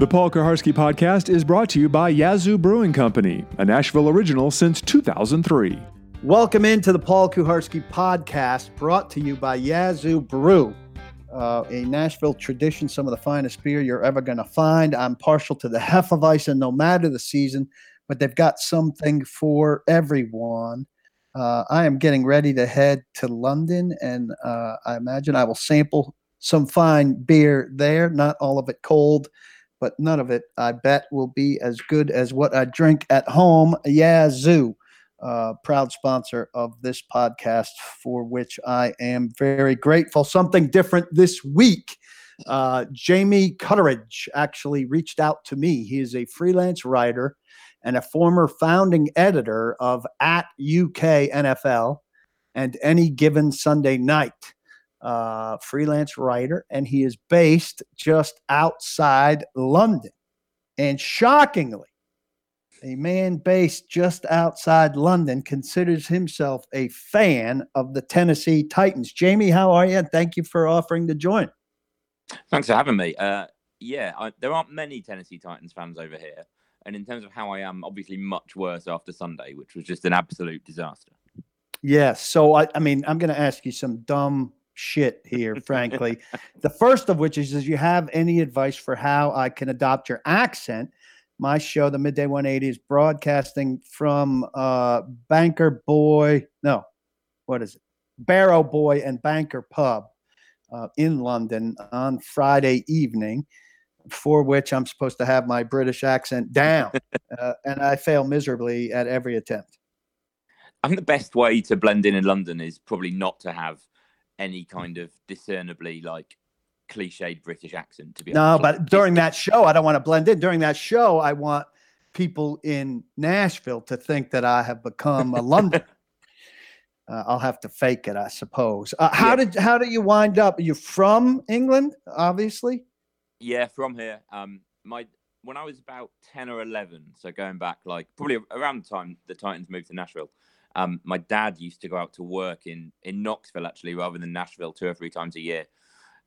The Paul Kuharsky podcast is brought to you by Yazoo Brewing Company, a Nashville original since 2003. Welcome into the Paul Kuharsky podcast, brought to you by Yazoo Brew, uh, a Nashville tradition, some of the finest beer you're ever going to find. I'm partial to the Hefeweizen, no matter the season, but they've got something for everyone. Uh, I am getting ready to head to London, and uh, I imagine I will sample some fine beer there. Not all of it cold, but none of it, I bet, will be as good as what I drink at home. Yazoo, uh, proud sponsor of this podcast, for which I am very grateful. Something different this week. Uh, Jamie Cutteridge actually reached out to me. He is a freelance writer and a former founding editor of at UK NFL and any given Sunday night uh, freelance writer, and he is based just outside London. And shockingly, a man based just outside London considers himself a fan of the Tennessee Titans. Jamie, how are you? And thank you for offering to join. Thanks for having me. Uh, yeah, I, there aren't many Tennessee Titans fans over here. And in terms of how I am, obviously much worse after Sunday, which was just an absolute disaster. Yes. So, I, I mean, I'm going to ask you some dumb shit here, frankly. the first of which is, is you have any advice for how I can adopt your accent? My show, the Midday 180, is broadcasting from uh, Banker Boy. No, what is it? Barrow Boy and Banker Pub uh, in London on Friday evening, for which I'm supposed to have my British accent down. uh, and I fail miserably at every attempt. I think the best way to blend in in London is probably not to have any kind of discernibly like cliched British accent. To be no, but during that show, I don't want to blend in. During that show, I want people in Nashville to think that I have become a London. uh, I'll have to fake it, I suppose. Uh, how yeah. did how did you wind up? Are you from England, obviously? Yeah, from here. Um, my when I was about ten or eleven, so going back like probably around the time the Titans moved to Nashville. Um, my dad used to go out to work in in Knoxville actually, rather than Nashville, two or three times a year.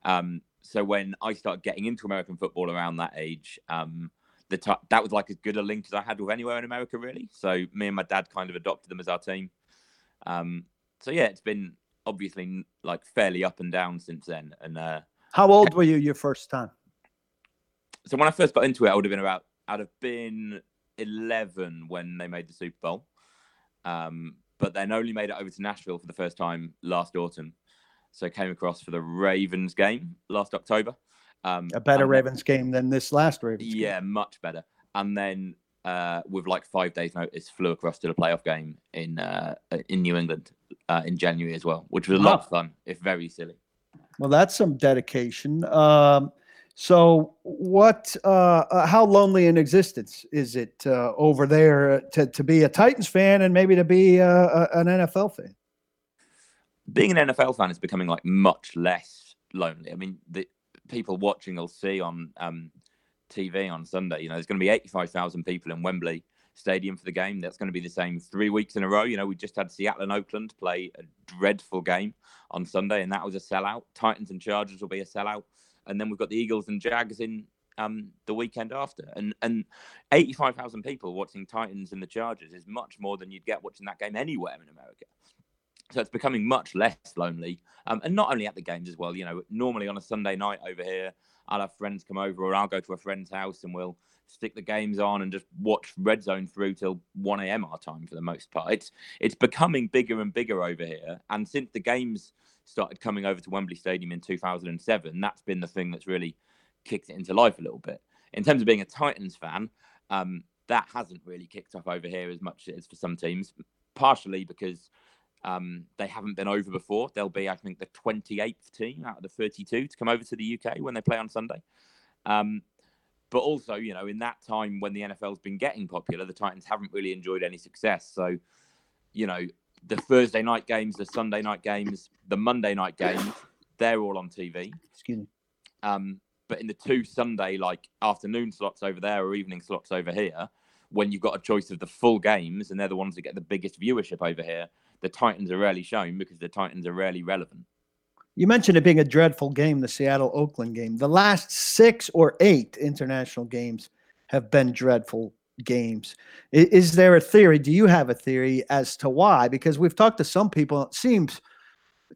Um, so when I started getting into American football around that age, um, the t- that was like as good a link as I had with anywhere in America, really. So me and my dad kind of adopted them as our team. Um, so yeah, it's been obviously like fairly up and down since then. And uh, how old were you your first time? So when I first got into it, I would have been about I'd have been eleven when they made the Super Bowl um, but then only made it over to Nashville for the first time last autumn. So came across for the Ravens game last October. Um, a better Ravens game than this last Ravens. Yeah, game. much better. And then uh, with like five days' notice, flew across to the playoff game in uh, in New England uh, in January as well, which was a lot of fun, if very silly. Well, that's some dedication. Um, so, what? Uh, uh, how lonely in existence is it uh, over there to to be a Titans fan and maybe to be uh, an NFL fan? Being an NFL fan is becoming like much less lonely. I mean, the people watching will see on um, TV on Sunday. You know, there's going to be eighty-five thousand people in Wembley Stadium for the game. That's going to be the same three weeks in a row. You know, we just had Seattle and Oakland play a dreadful game on Sunday, and that was a sellout. Titans and Chargers will be a sellout and then we've got the Eagles and Jags in um, the weekend after. And and 85,000 people watching Titans and the Chargers is much more than you'd get watching that game anywhere in America. So it's becoming much less lonely. Um, and not only at the games as well. You know, normally on a Sunday night over here, I'll have friends come over or I'll go to a friend's house and we'll stick the games on and just watch Red Zone through till 1 a.m. our time for the most part. It's it's becoming bigger and bigger over here. And since the games started coming over to Wembley Stadium in 2007, that's been the thing that's really kicked it into life a little bit. In terms of being a Titans fan, um, that hasn't really kicked off over here as much as for some teams, partially because um, they haven't been over before. They'll be, I think, the 28th team out of the 32 to come over to the UK when they play on Sunday. Um, but also, you know, in that time when the NFL's been getting popular, the Titans haven't really enjoyed any success. So, you know, the Thursday night games, the Sunday night games, the Monday night games, they're all on TV. Excuse me. Um, but in the two Sunday like afternoon slots over there or evening slots over here, when you've got a choice of the full games and they're the ones that get the biggest viewership over here, the Titans are rarely shown because the Titans are rarely relevant. You mentioned it being a dreadful game, the Seattle Oakland game. The last six or eight international games have been dreadful games. Is, is, there a theory? Do you have a theory as to why? Because we've talked to some people, it seems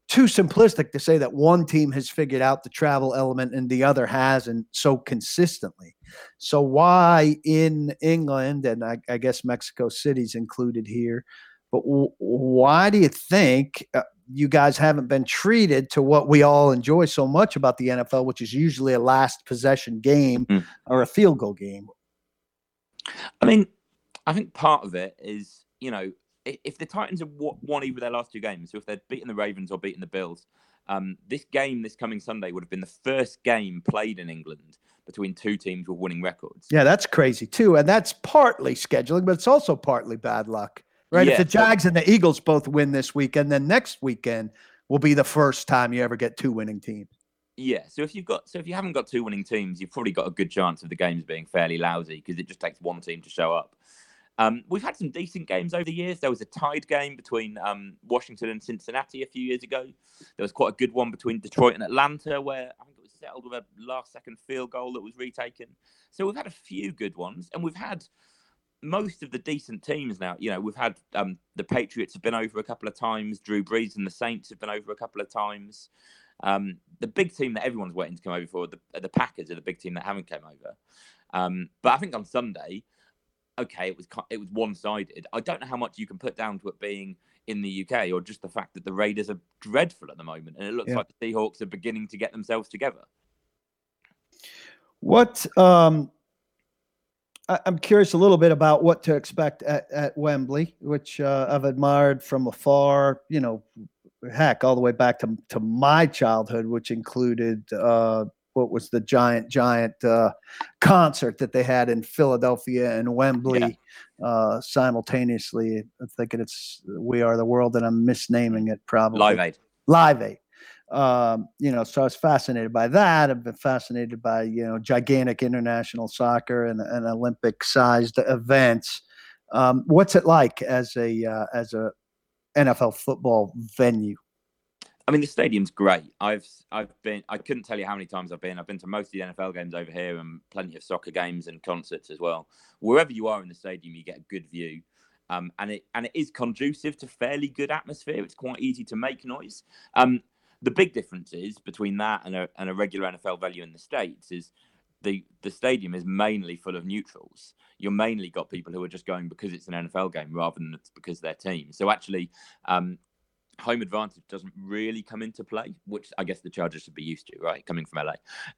too simplistic to say that one team has figured out the travel element and the other hasn't so consistently. So, why in England, and I, I guess Mexico City's included here, but w- why do you think uh, you guys haven't been treated to what we all enjoy so much about the NFL, which is usually a last possession game mm. or a field goal game? I mean, I think part of it is, you know, if the Titans have won either their last two games, so if they'd beaten the Ravens or beaten the Bills, um, this game this coming Sunday would have been the first game played in England between two teams with winning records. Yeah, that's crazy too, and that's partly scheduling, but it's also partly bad luck, right? Yeah, if the Jags and the Eagles both win this weekend, then next weekend will be the first time you ever get two winning teams. Yeah, so if you've got so if you haven't got two winning teams, you've probably got a good chance of the games being fairly lousy because it just takes one team to show up. Um, we've had some decent games over the years. There was a tied game between um, Washington and Cincinnati a few years ago. There was quite a good one between Detroit and Atlanta, where I think it was settled with a last-second field goal that was retaken. So we've had a few good ones, and we've had most of the decent teams now. You know, we've had um, the Patriots have been over a couple of times. Drew Brees and the Saints have been over a couple of times. Um, the big team that everyone's waiting to come over for, the, the Packers, are the big team that haven't come over. Um, but I think on Sunday okay, it was it was one sided. I don't know how much you can put down to it being in the UK or just the fact that the Raiders are dreadful at the moment, and it looks yeah. like the Seahawks are beginning to get themselves together. What um, I, am curious a little bit about what to expect at, at Wembley, which uh, I've admired from afar. You know, heck, all the way back to to my childhood, which included uh, what was the giant giant uh, concert that they had in Philadelphia and Wembley yeah. uh, simultaneously. I'm thinking it's "We Are the World," and I'm misnaming it probably. Live Aid. Live Aid. Um, you know, so I was fascinated by that. I've been fascinated by you know gigantic international soccer and, and Olympic-sized events. Um, what's it like as a uh, as a NFL football venue? I mean, the stadium's great. I've I've been. I couldn't tell you how many times I've been. I've been to most of the NFL games over here, and plenty of soccer games and concerts as well. Wherever you are in the stadium, you get a good view, um, and it and it is conducive to fairly good atmosphere. It's quite easy to make noise. Um, the big difference is between that and a and a regular NFL venue in the states is the the stadium is mainly full of neutrals. You're mainly got people who are just going because it's an NFL game rather than it's because they're team. So actually, um, home advantage doesn't really come into play, which I guess the Chargers should be used to, right? Coming from LA.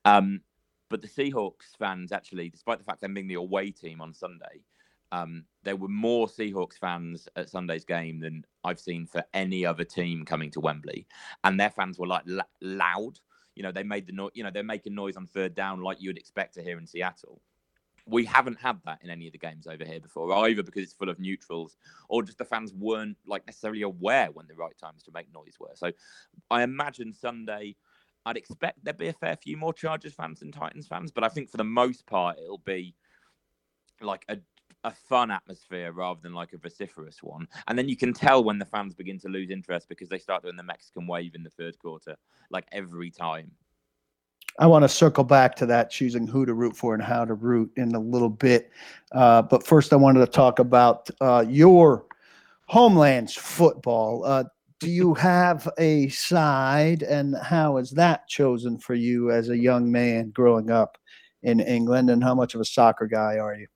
Um, but the Seahawks fans actually, despite the fact them being the away team on Sunday, um, there were more Seahawks fans at Sunday's game than I've seen for any other team coming to Wembley, and their fans were like loud. You know, they made the noise. You know, they're making noise on third down like you'd expect to hear in Seattle we haven't had that in any of the games over here before, either because it's full of neutrals or just the fans weren't like necessarily aware when the right times to make noise were. So I imagine Sunday, I'd expect there'd be a fair few more Chargers fans than Titans fans, but I think for the most part it'll be like a a fun atmosphere rather than like a vociferous one. And then you can tell when the fans begin to lose interest because they start doing the Mexican wave in the third quarter, like every time. I want to circle back to that, choosing who to root for and how to root in a little bit. Uh, but first, I wanted to talk about uh, your homeland's football. Uh, do you have a side, and how is that chosen for you as a young man growing up in England? And how much of a soccer guy are you?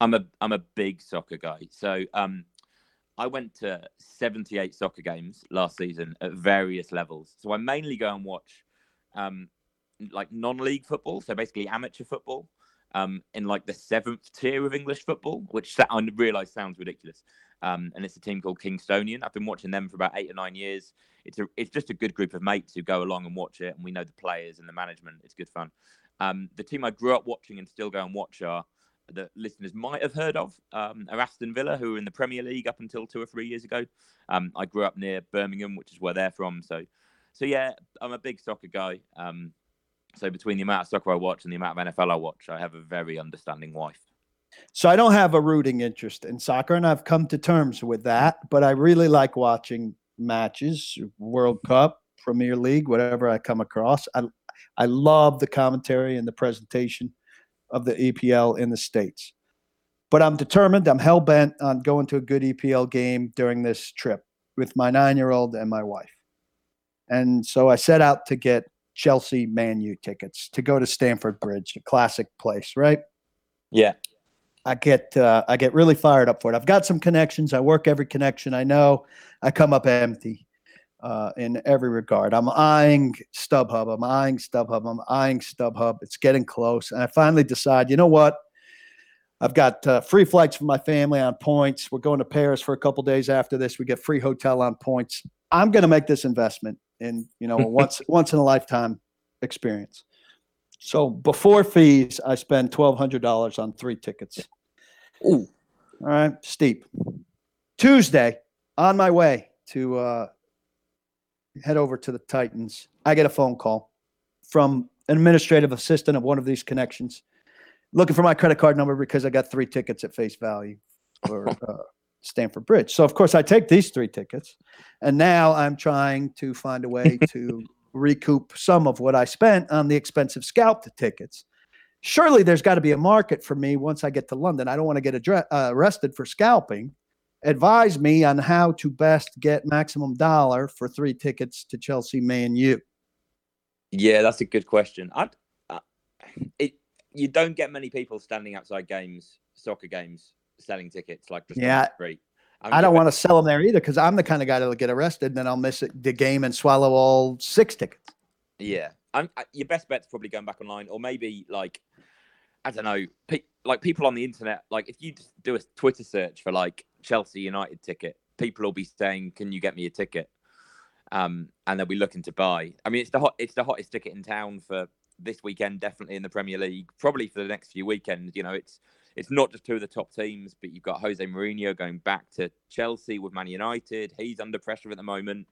I'm a I'm a big soccer guy. So um, I went to 78 soccer games last season at various levels. So I mainly go and watch um, like non-league football, so basically amateur football, um, in like the seventh tier of English football, which I realise sounds ridiculous. Um, and it's a team called Kingstonian. I've been watching them for about eight or nine years. It's a, it's just a good group of mates who go along and watch it, and we know the players and the management. It's good fun. Um, the team I grew up watching and still go and watch are the listeners might have heard of um, are Aston Villa, who were in the Premier League up until two or three years ago. Um, I grew up near Birmingham, which is where they're from. So, so yeah, I'm a big soccer guy. Um, so between the amount of soccer I watch and the amount of NFL I watch, I have a very understanding wife. So I don't have a rooting interest in soccer, and I've come to terms with that. But I really like watching matches, World Cup, Premier League, whatever I come across. I I love the commentary and the presentation of the EPL in the states. But I'm determined. I'm hell bent on going to a good EPL game during this trip with my nine year old and my wife. And so I set out to get Chelsea Man U tickets to go to Stamford Bridge, a classic place, right? Yeah. I get uh, I get really fired up for it. I've got some connections. I work every connection I know. I come up empty uh, in every regard. I'm eyeing StubHub. I'm eyeing StubHub. I'm eyeing StubHub. It's getting close, and I finally decide. You know what? I've got uh, free flights for my family on points. We're going to Paris for a couple days after this. We get free hotel on points. I'm going to make this investment in you know a once once in a lifetime experience. So before fees, I spend twelve hundred dollars on three tickets. Ooh. All right, steep. Tuesday, on my way to uh, head over to the Titans, I get a phone call from an administrative assistant of one of these connections, looking for my credit card number because I got three tickets at face value for uh, Stamford Bridge. So of course I take these three tickets, and now I'm trying to find a way to recoup some of what I spent on the expensive scalped tickets. Surely there's got to be a market for me once I get to London. I don't want to get addre- uh, arrested for scalping. Advise me on how to best get maximum dollar for three tickets to Chelsea Man U. Yeah, that's a good question. I, uh, it you don't get many people standing outside games, soccer games, selling tickets like just Yeah. the street. I, I don't want to sell them there either because I'm the kind of guy that'll get arrested and then I'll miss it, the game and swallow all six tickets. Yeah, I'm, I, your best bet's probably going back online, or maybe like I don't know, pe- like people on the internet. Like if you just do a Twitter search for like Chelsea United ticket, people will be saying, "Can you get me a ticket?" Um, and they'll be looking to buy. I mean, it's the hot, it's the hottest ticket in town for this weekend, definitely in the Premier League, probably for the next few weekends. You know, it's it's not just two of the top teams, but you've got Jose Mourinho going back to Chelsea with Man United. He's under pressure at the moment.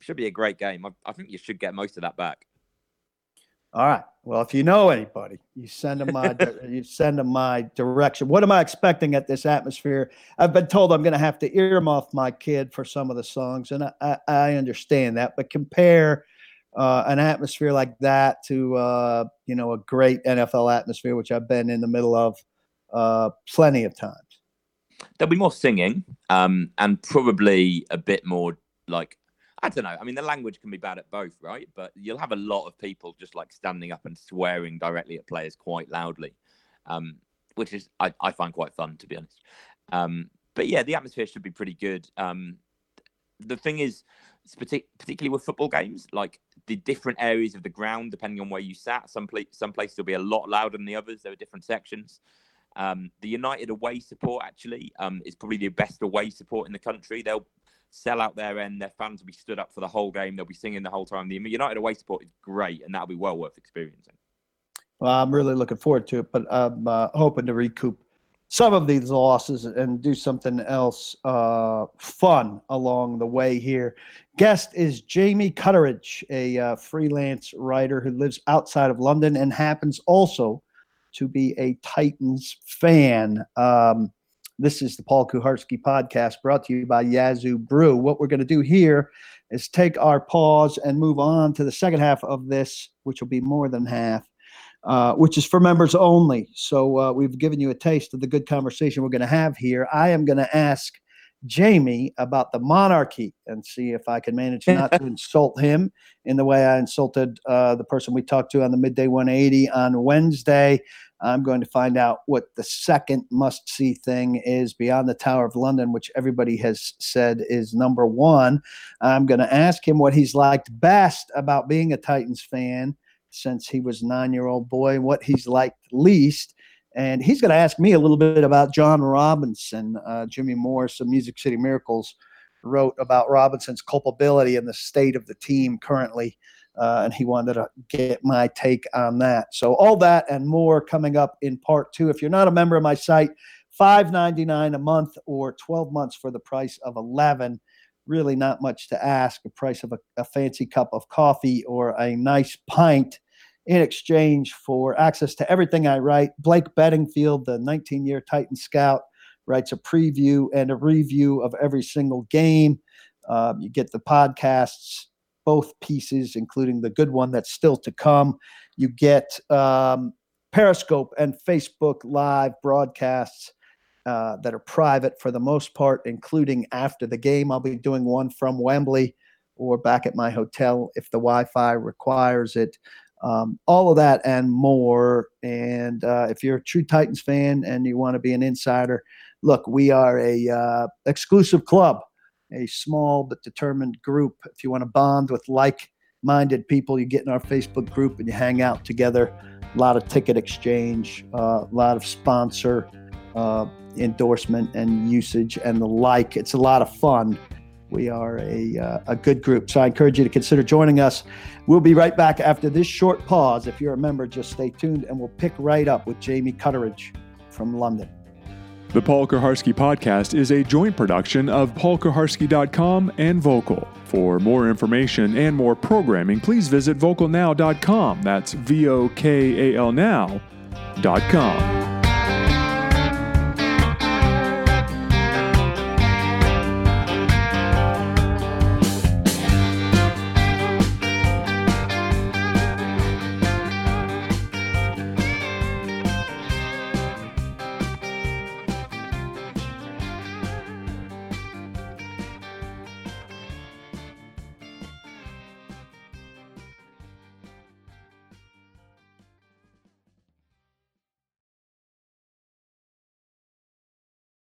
Should be a great game. I, I think you should get most of that back. All right. Well, if you know anybody, you send them my you send them my direction. What am I expecting at this atmosphere? I've been told I'm going to have to earmuff my kid for some of the songs, and I, I, I understand that. But compare uh, an atmosphere like that to uh, you know a great NFL atmosphere, which I've been in the middle of uh, plenty of times. there'll be more singing um and probably a bit more like i don't know. I mean the language can be bad at both right? But you'll have a lot of people just like standing up and swearing directly at players quite loudly um which is i, I find quite fun to be honest. Um but yeah the atmosphere should be pretty good. Um the thing is partic- particularly with football games like the different areas of the ground depending on where you sat some some places will be a lot louder than the others. There are different sections. Um, the United away support actually um, is probably the best away support in the country. They'll sell out their end. Their fans will be stood up for the whole game. They'll be singing the whole time. The United away support is great, and that'll be well worth experiencing. Well, I'm really looking forward to it, but I'm uh, hoping to recoup some of these losses and do something else uh, fun along the way here. Guest is Jamie Cutteridge, a uh, freelance writer who lives outside of London and happens also to be a Titans fan. Um, this is the Paul Kuharsky podcast brought to you by Yazoo Brew. What we're going to do here is take our pause and move on to the second half of this, which will be more than half uh, which is for members only. So uh, we've given you a taste of the good conversation we're going to have here. I am going to ask Jamie about the monarchy and see if I can manage not to insult him in the way I insulted uh, the person we talked to on the midday 180 on Wednesday. I'm going to find out what the second must see thing is beyond the Tower of London, which everybody has said is number one. I'm going to ask him what he's liked best about being a Titans fan since he was a nine year old boy, what he's liked least. And he's going to ask me a little bit about Jon Robinson. Uh, Jimmy Morris of Music City Miracles wrote about Robinson's culpability and the state of the team currently. Uh, and he wanted to get my take on that. So all that and more coming up in part two. If you're not a member of my site, five ninety nine a month or twelve months for the price of eleven. Really, not much to ask. The price of a, a fancy cup of coffee or a nice pint in exchange for access to everything I write. Blake Beddingfield, the 19 year Titan scout, writes a preview and a review of every single game. Um, you get the podcasts, both pieces, including the good one that's still to come. You get um, Periscope and Facebook live broadcasts uh, that are private for the most part, including after the game. I'll be doing one from Wembley or back at my hotel if the Wi Fi requires it. Um, all of that and more. And uh, if you're a true Titans fan and you want to be an insider, look, we are a uh, exclusive club, a small but determined group. If you want to bond with like-minded people, you get in our Facebook group and you hang out together. A lot of ticket exchange, uh, a lot of sponsor uh, endorsement and usage and the like. It's a lot of fun. We are a, uh, a good group. So I encourage you to consider joining us. We'll be right back after this short pause. If you're a member, just stay tuned and we'll pick right up with Jamie Cutteridge from London. The Paul Kuharsky podcast is a joint production of paulkuharsky.com and Vokal. For more information and more programming, please visit vokalnow.com. That's V O K A L now.com.